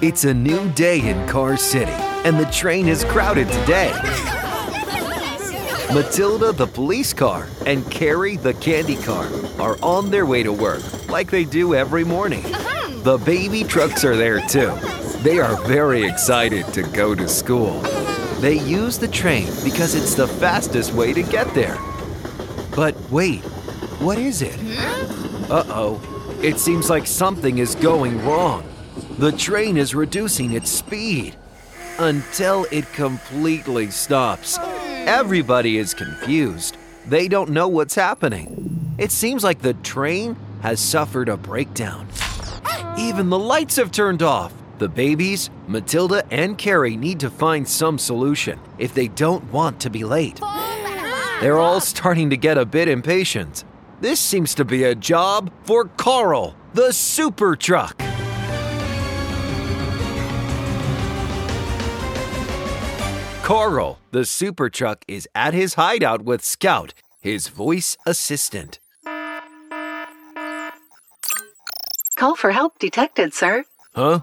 It's a new day in Car City, and the train is crowded today. Matilda, the police car, and Carrie, the candy car, are on their way to work, like they do every morning. The baby trucks are there too. They are very excited to go to school. They use the train because it's the fastest way to get there. But wait, what is it? Uh oh, it seems like something is going wrong. The train is reducing its speed until it completely stops. Everybody is confused. They don't know what's happening. It seems like the train has suffered a breakdown. Even the lights have turned off. The babies, Matilda, and Carrie need to find some solution if they don't want to be late. They're all starting to get a bit impatient. This seems to be a job for Carl, the super truck. Carl, the super truck, is at his hideout with Scout, his voice assistant. Call for help detected, sir. Huh?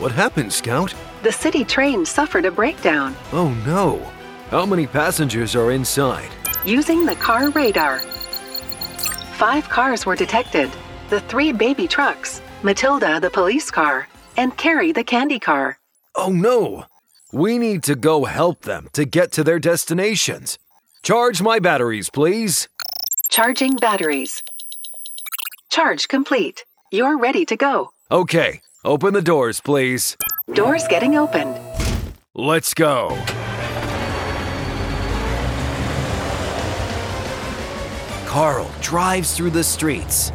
What happened, Scout? The city train suffered a breakdown. Oh no. How many passengers are inside? Using the car radar. Five cars were detected the three baby trucks, Matilda, the police car, and Carrie, the candy car. Oh no! We need to go help them to get to their destinations. Charge my batteries, please. Charging batteries. Charge complete. You're ready to go. Okay, open the doors, please. Doors getting opened. Let's go. Carl drives through the streets.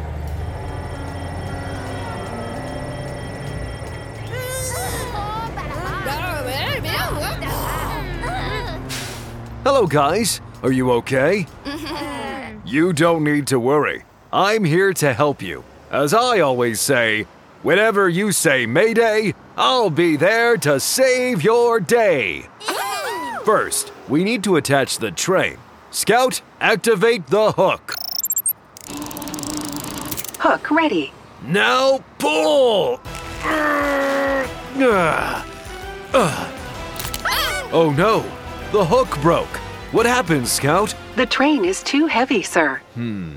Hello, guys. Are you okay? Mm-hmm. you don't need to worry. I'm here to help you. As I always say, whenever you say Mayday, I'll be there to save your day. First, we need to attach the train. Scout, activate the hook. Hook ready. Now pull! Ugh. Ugh. Oh no, the hook broke. What happened, Scout? The train is too heavy, sir. Hmm.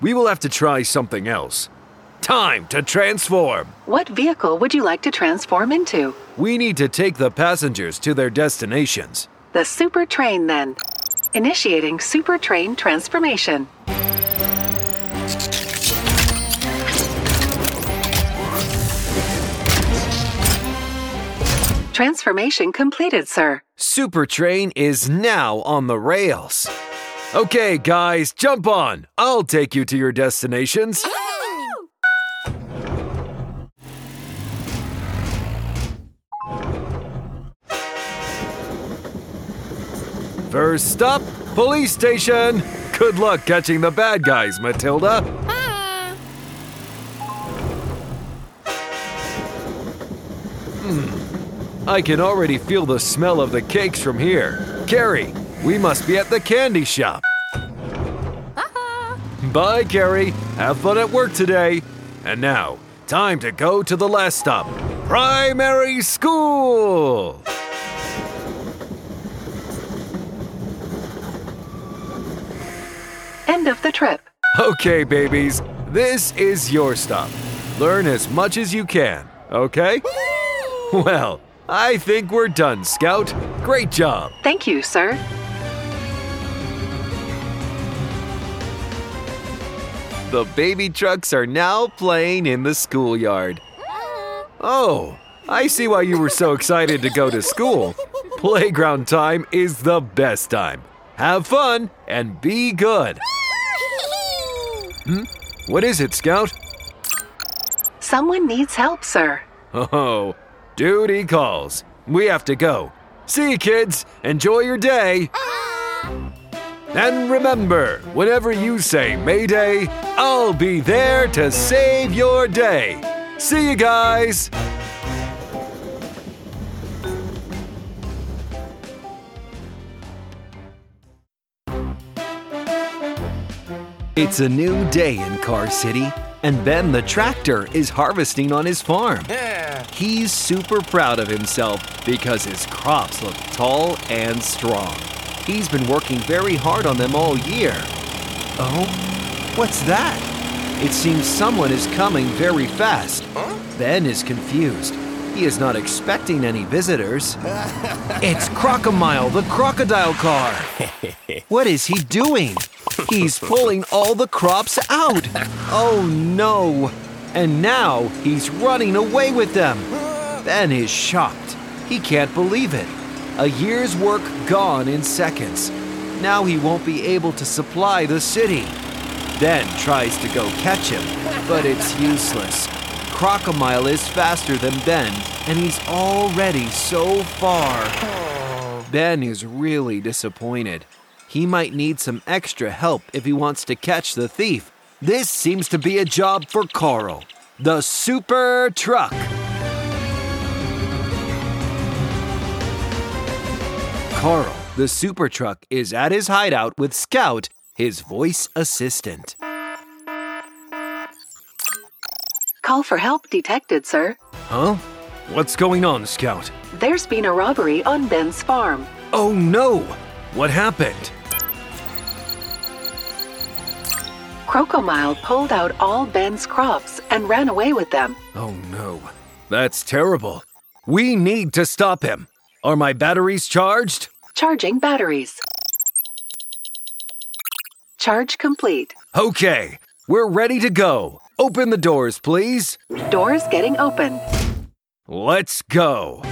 We will have to try something else. Time to transform. What vehicle would you like to transform into? We need to take the passengers to their destinations. The super train, then. Initiating super train transformation. Transformation completed, sir. Super Train is now on the rails. Okay, guys, jump on. I'll take you to your destinations. First stop, police station. Good luck catching the bad guys, Matilda. I can already feel the smell of the cakes from here. Carrie, we must be at the candy shop. Uh-huh. Bye, Carrie. Have fun at work today. And now, time to go to the last stop primary school. End of the trip. Okay, babies, this is your stop. Learn as much as you can, okay? Well, I think we're done, Scout. Great job. Thank you, sir. The baby trucks are now playing in the schoolyard. Oh, I see why you were so excited to go to school. Playground time is the best time. Have fun and be good. Hmm? What is it, Scout? Someone needs help, sir. Oh, duty calls. We have to go. See you, kids. Enjoy your day. And remember, whenever you say Mayday, I'll be there to save your day. See you guys. It's a new day in Car City, and Ben the tractor is harvesting on his farm. Yeah. He's super proud of himself because his crops look tall and strong. He's been working very hard on them all year. Oh, what's that? It seems someone is coming very fast. Ben is confused. He is not expecting any visitors. it's Crocomile, the crocodile car. What is he doing? He's pulling all the crops out. Oh no. And now he's running away with them. Ben is shocked. He can't believe it. A year's work gone in seconds. Now he won't be able to supply the city. Ben tries to go catch him, but it's useless. Crocomile is faster than Ben, and he's already so far. Ben is really disappointed. He might need some extra help if he wants to catch the thief. This seems to be a job for Carl, the super truck. Carl, the super truck, is at his hideout with Scout, his voice assistant. Call for help detected, sir. Huh? What's going on, Scout? There's been a robbery on Ben's farm. Oh no! What happened? Crocomile pulled out all Ben's crops and ran away with them. Oh no. That's terrible. We need to stop him. Are my batteries charged? Charging batteries. Charge complete. Okay, we're ready to go. Open the doors, please. Doors getting open. Let's go.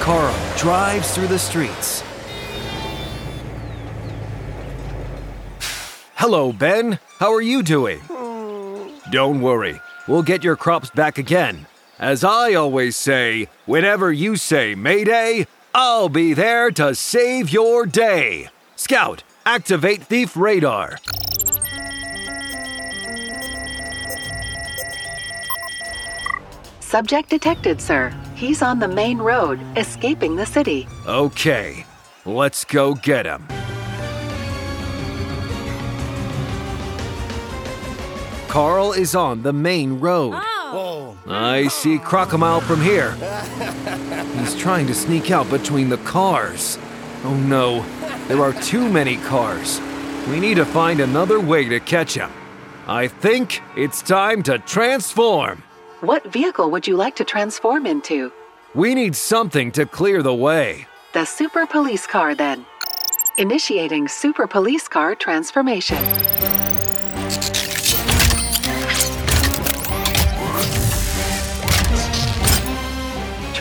Carl drives through the streets. Hello, Ben. How are you doing? Don't worry. We'll get your crops back again. As I always say, whenever you say Mayday, I'll be there to save your day. Scout, activate thief radar. Subject detected, sir. He's on the main road, escaping the city. Okay, let's go get him. Carl is on the main road. Oh. I see Crocomile from here. He's trying to sneak out between the cars. Oh no, there are too many cars. We need to find another way to catch him. I think it's time to transform. What vehicle would you like to transform into? We need something to clear the way. The Super Police Car, then. Initiating Super Police Car transformation.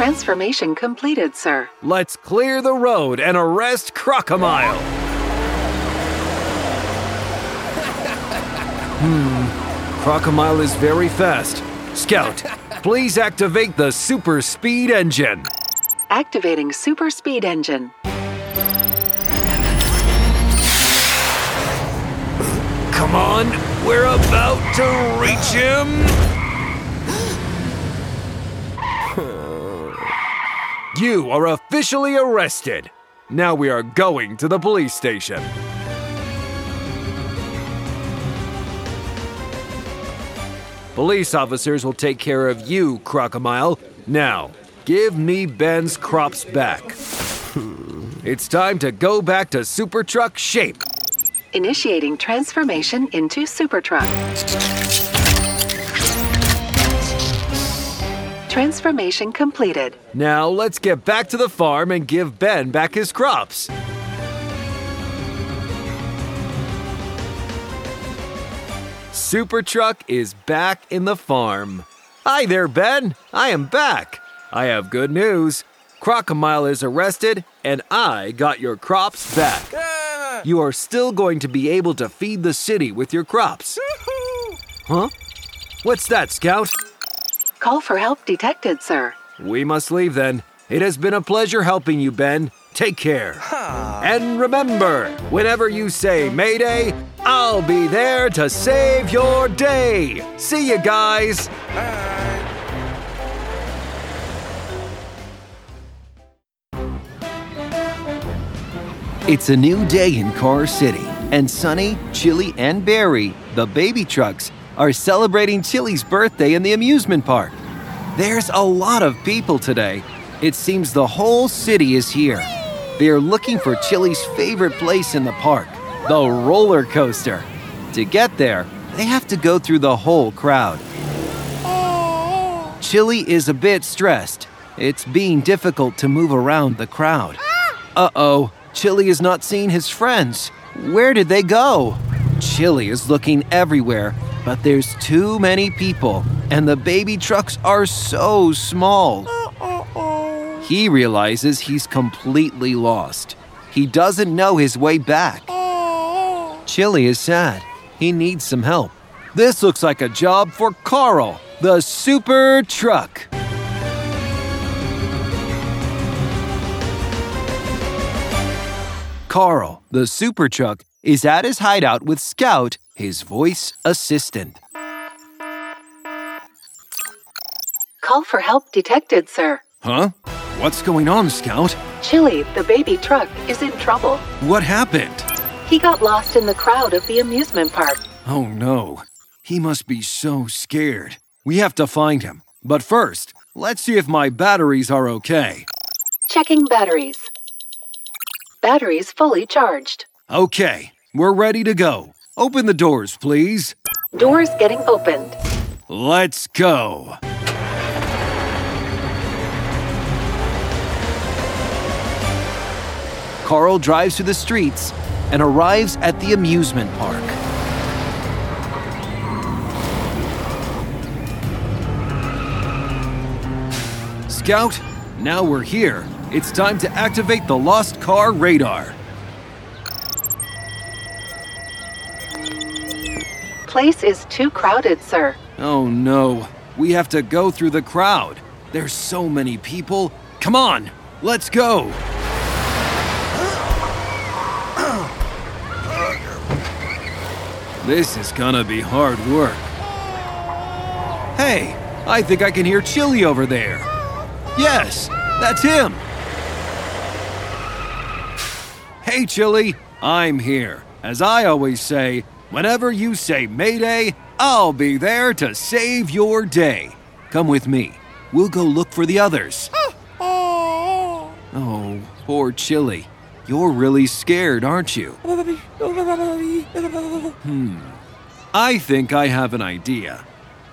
Transformation completed, sir. Let's clear the road and arrest Crocomile. hmm, Crocomile is very fast. Scout, please activate the super speed engine. Activating Super Speed Engine. Come on, we're about to reach him. You are officially arrested. Now we are going to the police station. Police officers will take care of you, Crocomile. Now, give me Ben's crops back. it's time to go back to Super Truck shape. Initiating transformation into Super Truck. Transformation completed. Now let's get back to the farm and give Ben back his crops. Super Truck is back in the farm. Hi there, Ben. I am back. I have good news. Crocomile is arrested, and I got your crops back. You are still going to be able to feed the city with your crops. Huh? What's that, Scout? Call for help detected, sir. We must leave then. It has been a pleasure helping you, Ben. Take care. And remember, whenever you say Mayday, I'll be there to save your day. See you guys. It's a new day in Car City, and Sunny, Chili, and Barry, the baby trucks, are celebrating Chili's birthday in the amusement park. There's a lot of people today. It seems the whole city is here. They are looking for Chili's favorite place in the park, the roller coaster. To get there, they have to go through the whole crowd. Chili is a bit stressed. It's being difficult to move around the crowd. Uh oh, Chili is not seeing his friends. Where did they go? Chili is looking everywhere, but there's too many people, and the baby trucks are so small. He realizes he's completely lost. He doesn't know his way back. Chili is sad. He needs some help. This looks like a job for Carl, the super truck. Carl, the super truck, is at his hideout with Scout, his voice assistant. Call for help detected, sir. Huh? What's going on, Scout? Chili, the baby truck, is in trouble. What happened? He got lost in the crowd of the amusement park. Oh no. He must be so scared. We have to find him. But first, let's see if my batteries are okay. Checking batteries. Batteries fully charged. Okay, we're ready to go. Open the doors, please. Doors getting opened. Let's go. Carl drives through the streets and arrives at the amusement park. Scout, now we're here. It's time to activate the lost car radar. Place is too crowded, sir. Oh no, we have to go through the crowd. There's so many people. Come on, let's go. This is gonna be hard work. Hey, I think I can hear Chili over there. Yes, that's him. Hey, Chili, I'm here. As I always say, whenever you say Mayday, I'll be there to save your day. Come with me. We'll go look for the others. Oh, poor Chili. You're really scared, aren't you? Hmm. I think I have an idea.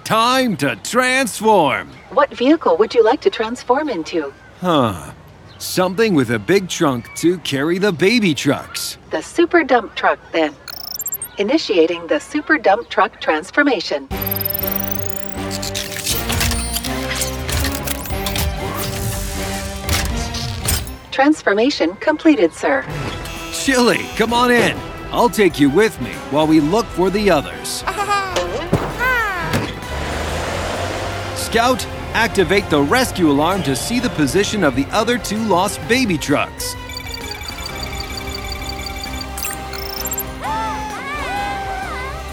Time to transform! What vehicle would you like to transform into? Huh. Something with a big trunk to carry the baby trucks. The super dump truck, then. Initiating the super dump truck transformation. Transformation completed, sir. Chili, come on in. I'll take you with me while we look for the others. Scout, activate the rescue alarm to see the position of the other two lost baby trucks.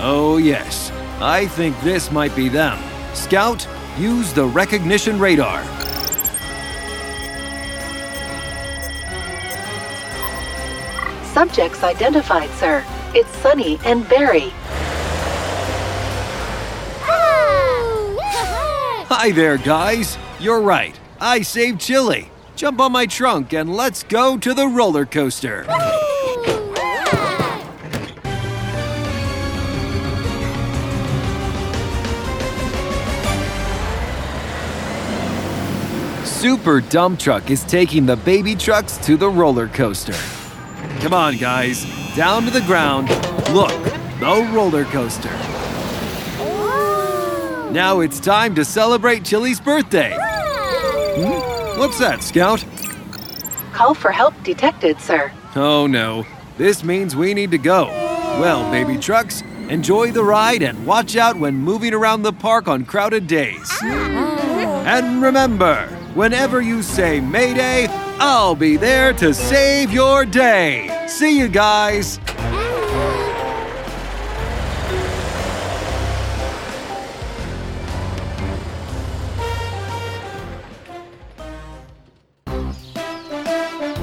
Oh, yes. I think this might be them. Scout, use the recognition radar. Subjects identified, sir. It's Sunny and Barry. Hi there, guys. You're right. I saved Chili. Jump on my trunk and let's go to the roller coaster. Super Dump Truck is taking the baby trucks to the roller coaster. Come on, guys. Down to the ground. Look, the roller coaster. Now it's time to celebrate Chili's birthday. Hmm? What's that, Scout? Call for help detected, sir. Oh no, this means we need to go. Well, baby trucks, enjoy the ride and watch out when moving around the park on crowded days. And remember, whenever you say Mayday, I'll be there to save your day. See you guys.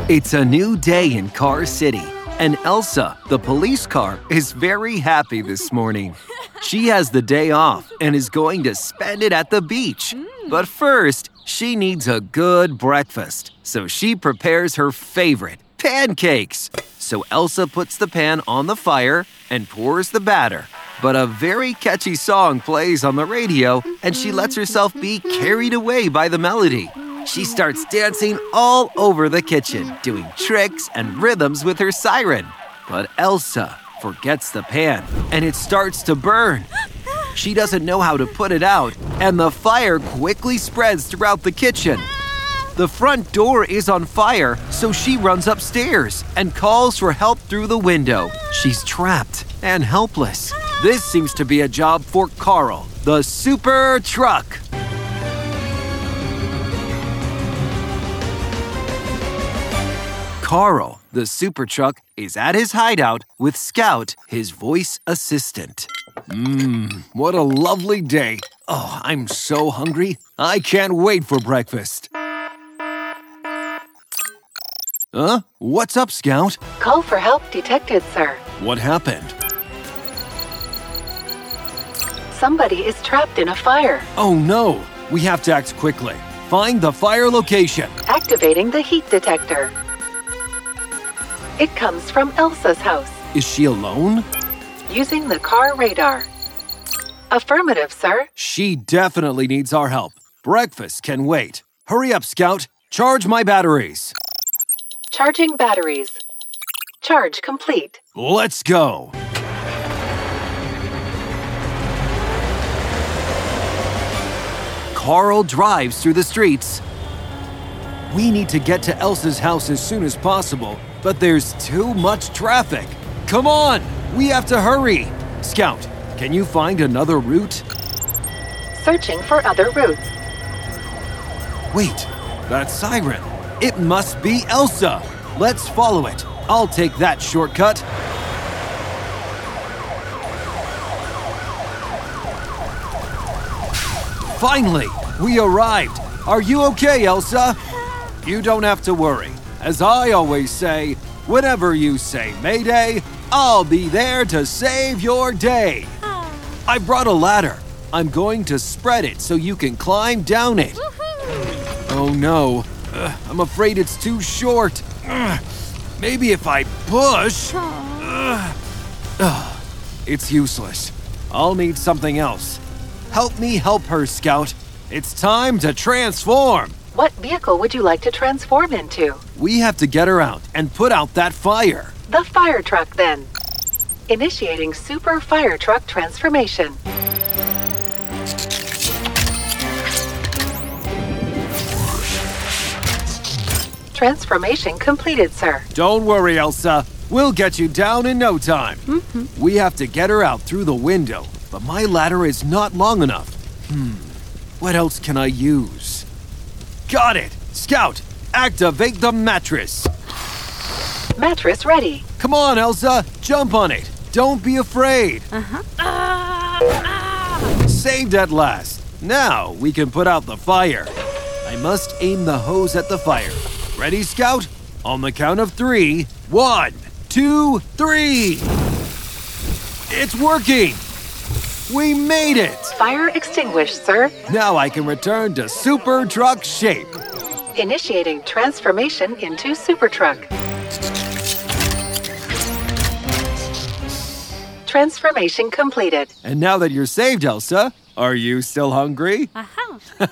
It's a new day in Car City, and Elsa, the police car, is very happy this morning. She has the day off and is going to spend it at the beach. Hmm. But first, she needs a good breakfast. So she prepares her favorite pancakes. So Elsa puts the pan on the fire and pours the batter. But a very catchy song plays on the radio, and she lets herself be carried away by the melody. She starts dancing all over the kitchen, doing tricks and rhythms with her siren. But Elsa forgets the pan, and it starts to burn. She doesn't know how to put it out, and the fire quickly spreads throughout the kitchen. The front door is on fire, so she runs upstairs and calls for help through the window. She's trapped and helpless. This seems to be a job for Carl, the super truck. Carl, the super truck, is at his hideout with Scout, his voice assistant. Mmm, what a lovely day. Oh, I'm so hungry. I can't wait for breakfast. Huh? What's up, Scout? Call for help detected, sir. What happened? Somebody is trapped in a fire. Oh no! We have to act quickly. Find the fire location. Activating the heat detector. It comes from Elsa's house. Is she alone? Using the car radar. Affirmative, sir. She definitely needs our help. Breakfast can wait. Hurry up, Scout. Charge my batteries. Charging batteries. Charge complete. Let's go. Carl drives through the streets. We need to get to Elsa's house as soon as possible, but there's too much traffic. Come on, we have to hurry. Scout, can you find another route? Searching for other routes. Wait, that siren. It must be Elsa. Let's follow it. I'll take that shortcut. Finally, we arrived. Are you okay, Elsa? You don't have to worry. As I always say, whenever you say Mayday, I'll be there to save your day. Ah. I brought a ladder. I'm going to spread it so you can climb down it. Oh no, Ugh, I'm afraid it's too short. Ugh, maybe if I push. Ugh, it's useless. I'll need something else. Help me help her, Scout. It's time to transform. What vehicle would you like to transform into? We have to get her out and put out that fire. The fire truck, then. Initiating super fire truck transformation. Transformation completed, sir. Don't worry, Elsa. We'll get you down in no time. We have to get her out through the window, but my ladder is not long enough. Hmm. What else can I use? Got it! Scout, activate the mattress. Mattress ready. Come on, Elsa, jump on it. Don't be afraid. Uh huh. Saved at last. Now we can put out the fire. I must aim the hose at the fire. Ready, Scout? On the count of three. One, two, three. It's working. We made it. Fire extinguished, sir. Now I can return to super truck shape. Initiating transformation into super truck. Transformation completed. And now that you're saved, Elsa, are you still hungry? I uh-huh.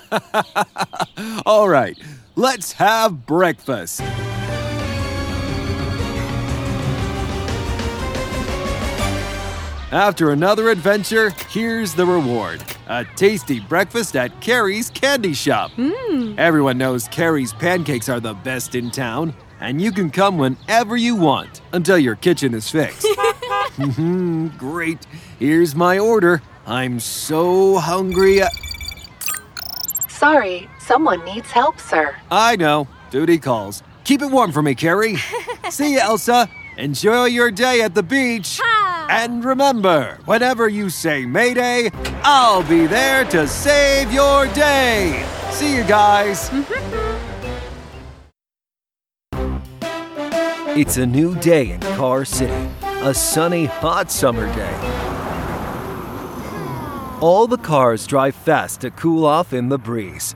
have. All right, let's have breakfast. After another adventure, here's the reward a tasty breakfast at Carrie's Candy Shop. Everyone knows Carrie's pancakes are the best in town, and you can come whenever you want until your kitchen is fixed. Mhm, Great. Here's my order. I'm so hungry. Sorry, someone needs help, sir. I know. Duty calls. Keep it warm for me, Carrie. See you, Elsa. Enjoy your day at the beach. And remember, whenever you say Mayday, I'll be there to save your day. See you guys. It's a new day in Car City, a sunny, hot summer day. All the cars drive fast to cool off in the breeze.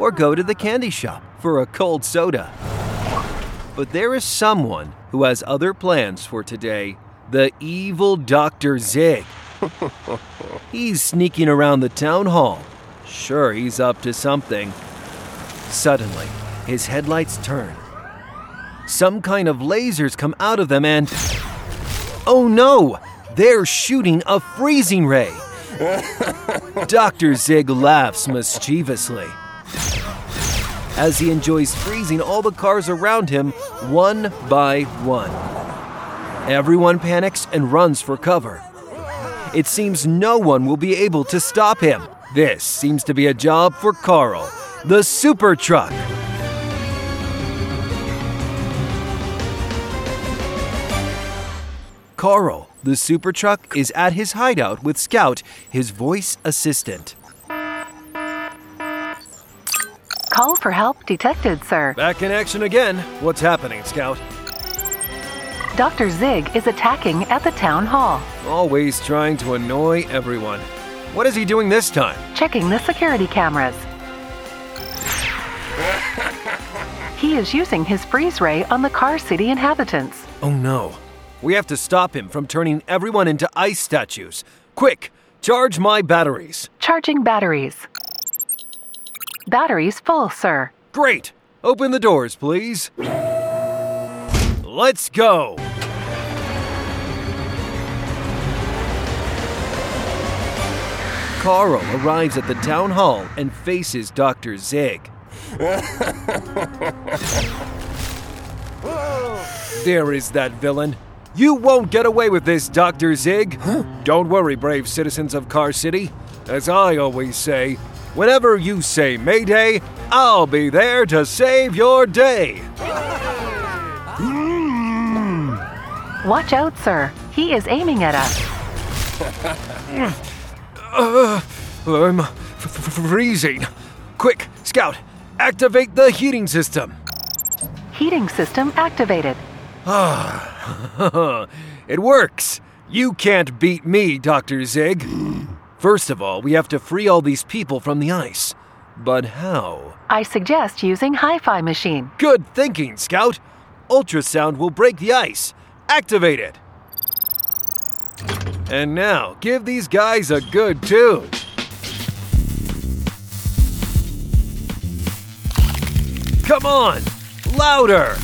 Or go to the candy shop for a cold soda. But there is someone who has other plans for today the evil Dr. Zig. he's sneaking around the town hall. Sure, he's up to something. Suddenly, his headlights turn. Some kind of lasers come out of them, and. Oh no! They're shooting a freezing ray! Dr. Zig laughs mischievously as he enjoys freezing all the cars around him one by one. Everyone panics and runs for cover. It seems no one will be able to stop him. This seems to be a job for Carl, the super truck. Carl, the super truck, is at his hideout with Scout, his voice assistant. Call for help detected, sir. Back in action again. What's happening, Scout? Dr. Zig is attacking at the town hall. Always trying to annoy everyone. What is he doing this time? Checking the security cameras. he is using his freeze ray on the Car City inhabitants. Oh no. We have to stop him from turning everyone into ice statues. Quick, charge my batteries. Charging batteries. Batteries full, sir. Great. Open the doors, please. Let's go. Carl arrives at the town hall and faces Dr. Zig. there is that villain. You won't get away with this, Dr. Zig. Don't worry, brave citizens of Car City. As I always say, whenever you say Mayday, I'll be there to save your day. Watch out, sir. He is aiming at us. Uh, I'm f- f- freezing. Quick, Scout, activate the heating system. Heating system activated. it works. You can't beat me, Dr. Zig. First of all, we have to free all these people from the ice. But how? I suggest using Hi-Fi machine. Good thinking, Scout. Ultrasound will break the ice. Activate it. And now, give these guys a good tune. Come on! Louder!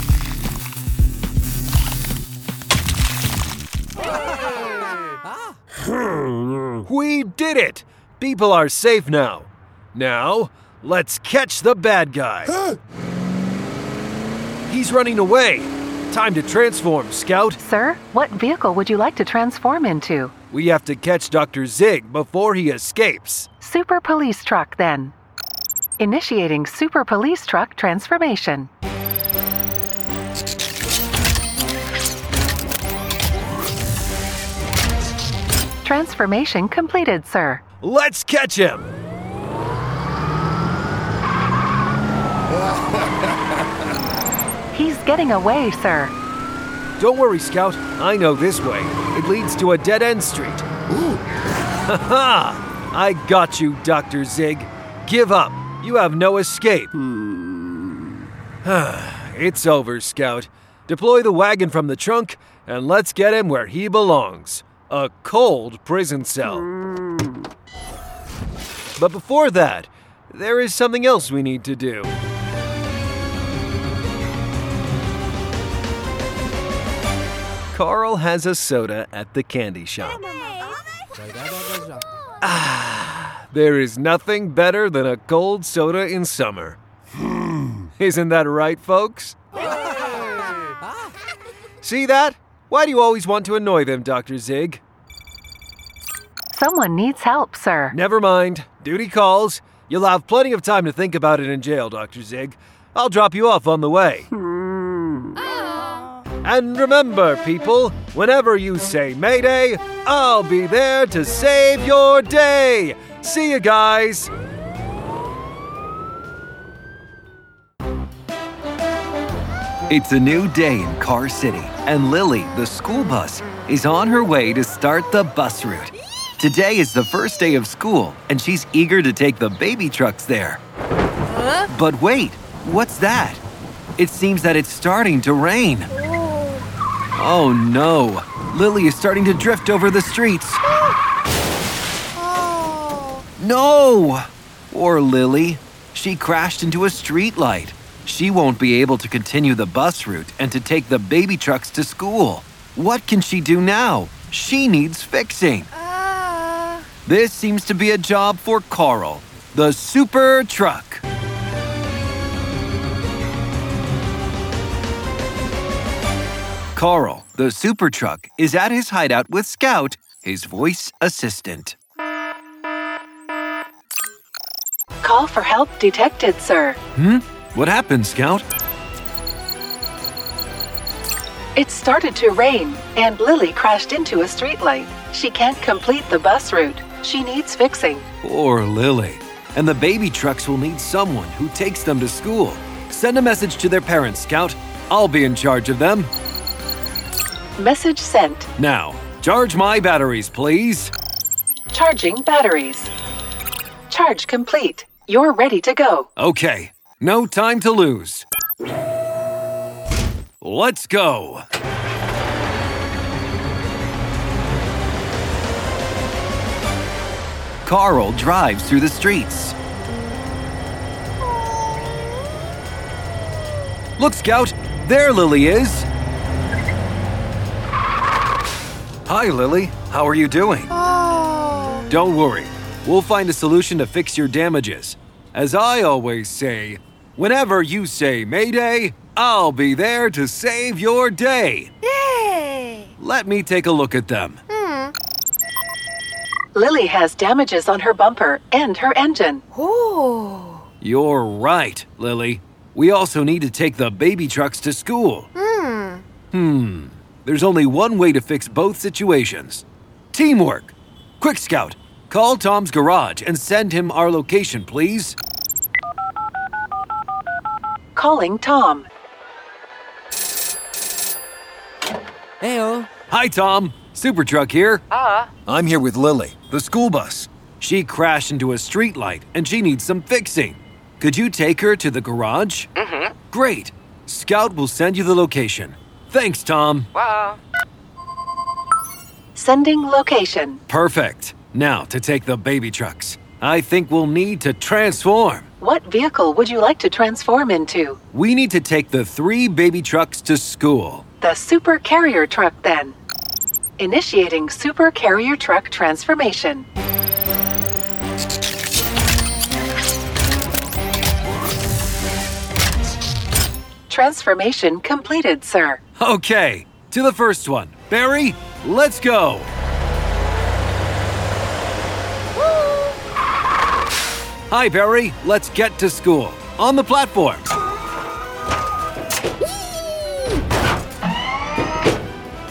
we did it! People are safe now. Now, let's catch the bad guy. He's running away. Time to transform, Scout. Sir, what vehicle would you like to transform into? We have to catch Dr. Zig before he escapes. Super police truck, then. Initiating super police truck transformation. Transformation completed, sir. Let's catch him! He's getting away, sir. Don't worry, Scout. I know this way. It leads to a dead end street. Ha ha! I got you, Dr. Zig. Give up. You have no escape. Hmm. it's over, Scout. Deploy the wagon from the trunk and let's get him where he belongs a cold prison cell. But before that, there is something else we need to do. Carl has a soda at the candy shop. Ah, there is nothing better than a cold soda in summer. Isn't that right, folks? See that? Why do you always want to annoy them, Dr. Zig? Someone needs help, sir. Never mind. Duty calls. You'll have plenty of time to think about it in jail, Dr. Zig. I'll drop you off on the way. Hmm. And remember, people, whenever you say Mayday, I'll be there to save your day. See you guys. It's a new day in Car City, and Lily, the school bus, is on her way to start the bus route. Today is the first day of school, and she's eager to take the baby trucks there. But wait, what's that? It seems that it's starting to rain. Oh, oh no, Lily is starting to drift over the streets. Oh. No! Poor Lily. She crashed into a streetlight. She won't be able to continue the bus route and to take the baby trucks to school. What can she do now? She needs fixing. This seems to be a job for Carl, the super truck. Carl, the super truck, is at his hideout with Scout, his voice assistant. Call for help detected, sir. Hmm? What happened, Scout? It started to rain, and Lily crashed into a streetlight. She can't complete the bus route. She needs fixing. Poor Lily. And the baby trucks will need someone who takes them to school. Send a message to their parents, Scout. I'll be in charge of them. Message sent. Now, charge my batteries, please. Charging batteries. Charge complete. You're ready to go. Okay, no time to lose. Let's go. Carl drives through the streets. Look, Scout, there Lily is. Hi, Lily. How are you doing? Oh. Don't worry. We'll find a solution to fix your damages. As I always say, whenever you say Mayday, I'll be there to save your day. Yay! Let me take a look at them. Hmm. Lily has damages on her bumper and her engine. Oh. You're right, Lily. We also need to take the baby trucks to school. Hmm. Hmm. There's only one way to fix both situations teamwork. Quick, Scout, call Tom's garage and send him our location, please. Calling Tom. Heyo. Hi, Tom. Super Truck here. Ah. I'm here with Lily, the school bus. She crashed into a streetlight and she needs some fixing. Could you take her to the garage? Mm-hmm. Great. Scout will send you the location. Thanks, Tom. Wow. Sending location. Perfect. Now to take the baby trucks. I think we'll need to transform. What vehicle would you like to transform into? We need to take the three baby trucks to school. The super carrier truck, then. Initiating super carrier truck transformation. Transformation completed, sir. Okay, to the first one. Barry, let's go. Hi, Barry. Let's get to school. On the platform.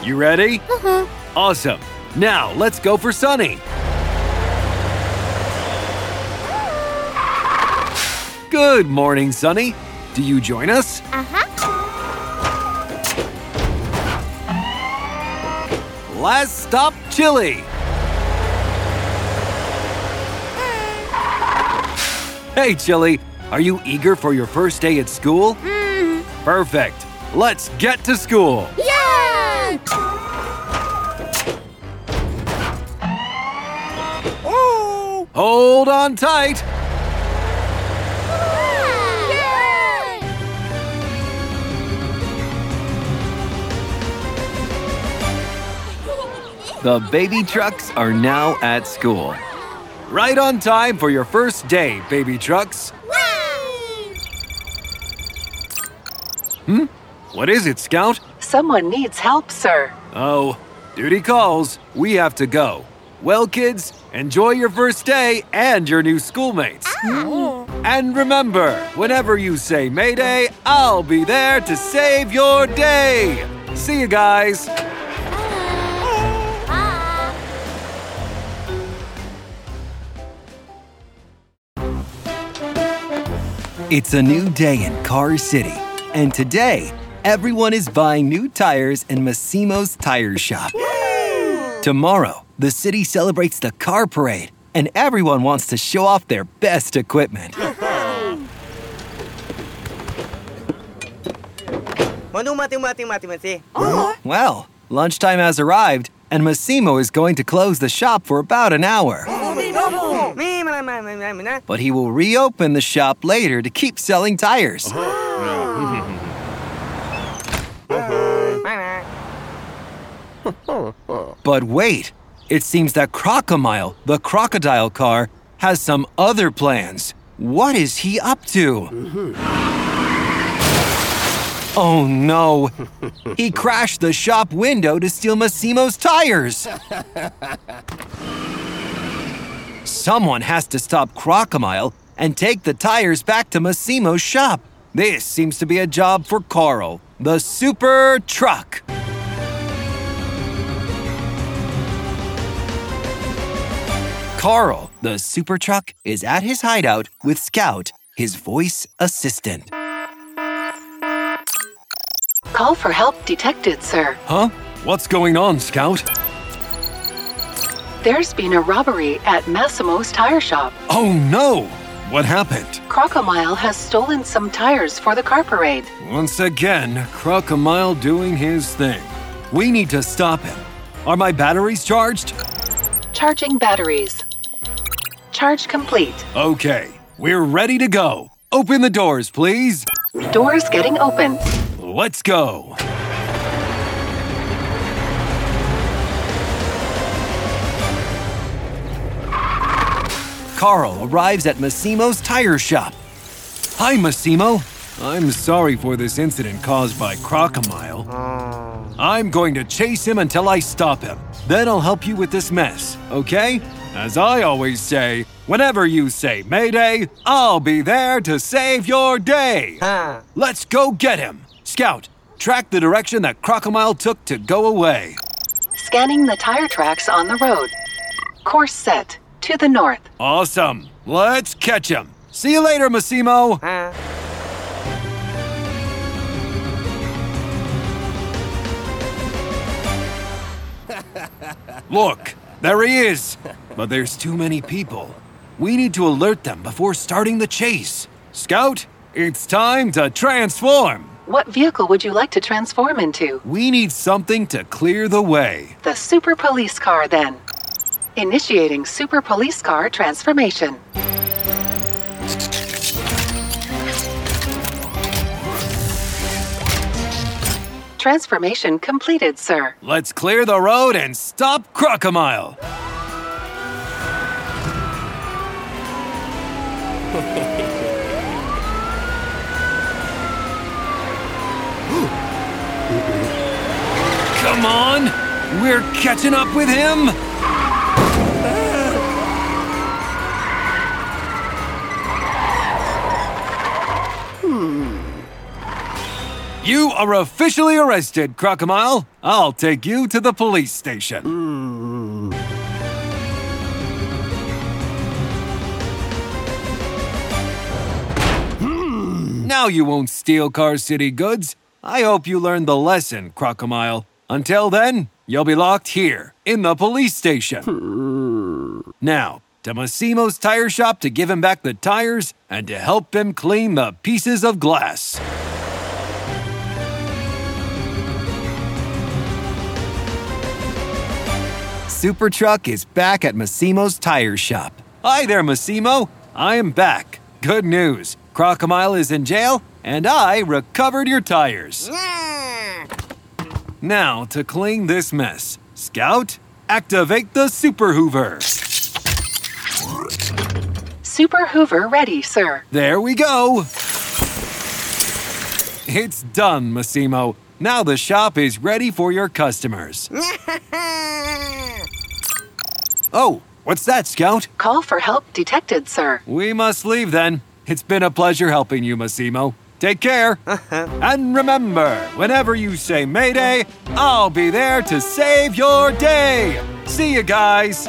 You ready? Mhm. Awesome. Now, let's go for Sunny. Good morning, Sunny. Do you join us? Uh-huh. Last stop, Chili. Hey, Chili. Are you eager for your first day at school? Hmm. Perfect. Let's get to school. Yeah! Oh! Hold on tight. The baby trucks are now at school. Right on time for your first day, baby trucks. Hmm? What is it, Scout? Someone needs help, sir. Oh, duty calls. We have to go. Well, kids, enjoy your first day and your new schoolmates. And remember, whenever you say Mayday, I'll be there to save your day. See you guys. It's a new day in Car City, and today, everyone is buying new tires in Massimo's Tire Shop. Tomorrow, the city celebrates the car parade, and everyone wants to show off their best equipment. Mati. Oh. Well, lunchtime has arrived, and Massimo is going to close the shop for about an hour. But he will reopen the shop later to keep selling tires. Uh-huh. But wait, it seems that Crocomile, the crocodile car, has some other plans. What is he up to? Mm-hmm. Oh no! He crashed the shop window to steal Massimo's tires! Someone has to stop Crocomile and take the tires back to Massimo's shop. This seems to be a job for Carl, the super truck. Carl, the super truck, is at his hideout with Scout, his voice assistant. Call for help detected, sir. Huh? What's going on, Scout? There's been a robbery at Massimo's tire shop. Oh no! What happened? Crocomile has stolen some tires for the car parade. Once again, Crocomile doing his thing. We need to stop him. Are my batteries charged? Charging batteries. Charge complete. Okay, we're ready to go. Open the doors, please. Doors getting open. Let's go. Carl arrives at Massimo's tire shop. Hi, Massimo. I'm sorry for this incident caused by Crocomile. Oh. I'm going to chase him until I stop him. Then I'll help you with this mess, okay? As I always say, whenever you say Mayday, I'll be there to save your day. Let's go get him. Scout, track the direction that Crocomile took to go away. Scanning the tire tracks on the road. Course set. To the north. Awesome. Let's catch him. See you later, Massimo. Look, there he is. But there's too many people. We need to alert them before starting the chase. Scout, it's time to transform. What vehicle would you like to transform into? We need something to clear the way. The Super Police Car, then. Initiating Super Police Car transformation. Transformation completed, sir. Let's clear the road and stop Crocomile. Come on! We're catching up with him! Hmm. You are officially arrested, Crocomile. I'll take you to the police station. Hmm. Now you won't steal Car City goods. I hope you learned the lesson, Crocomile. Until then, you'll be locked here, in the police station. Hmm. now, to Massimo's tire shop to give him back the tires and to help him clean the pieces of glass. Super Truck is back at Massimo's tire shop. Hi there, Massimo. I am back. Good news. Crocomile is in jail, and I recovered your tires. Now, to clean this mess, Scout, activate the Super Hoover. Super Hoover ready, sir. There we go. It's done, Massimo. Now the shop is ready for your customers. Oh, what's that, Scout? Call for help detected, sir. We must leave then. It's been a pleasure helping you, Massimo. Take care. and remember, whenever you say Mayday, I'll be there to save your day. See you guys.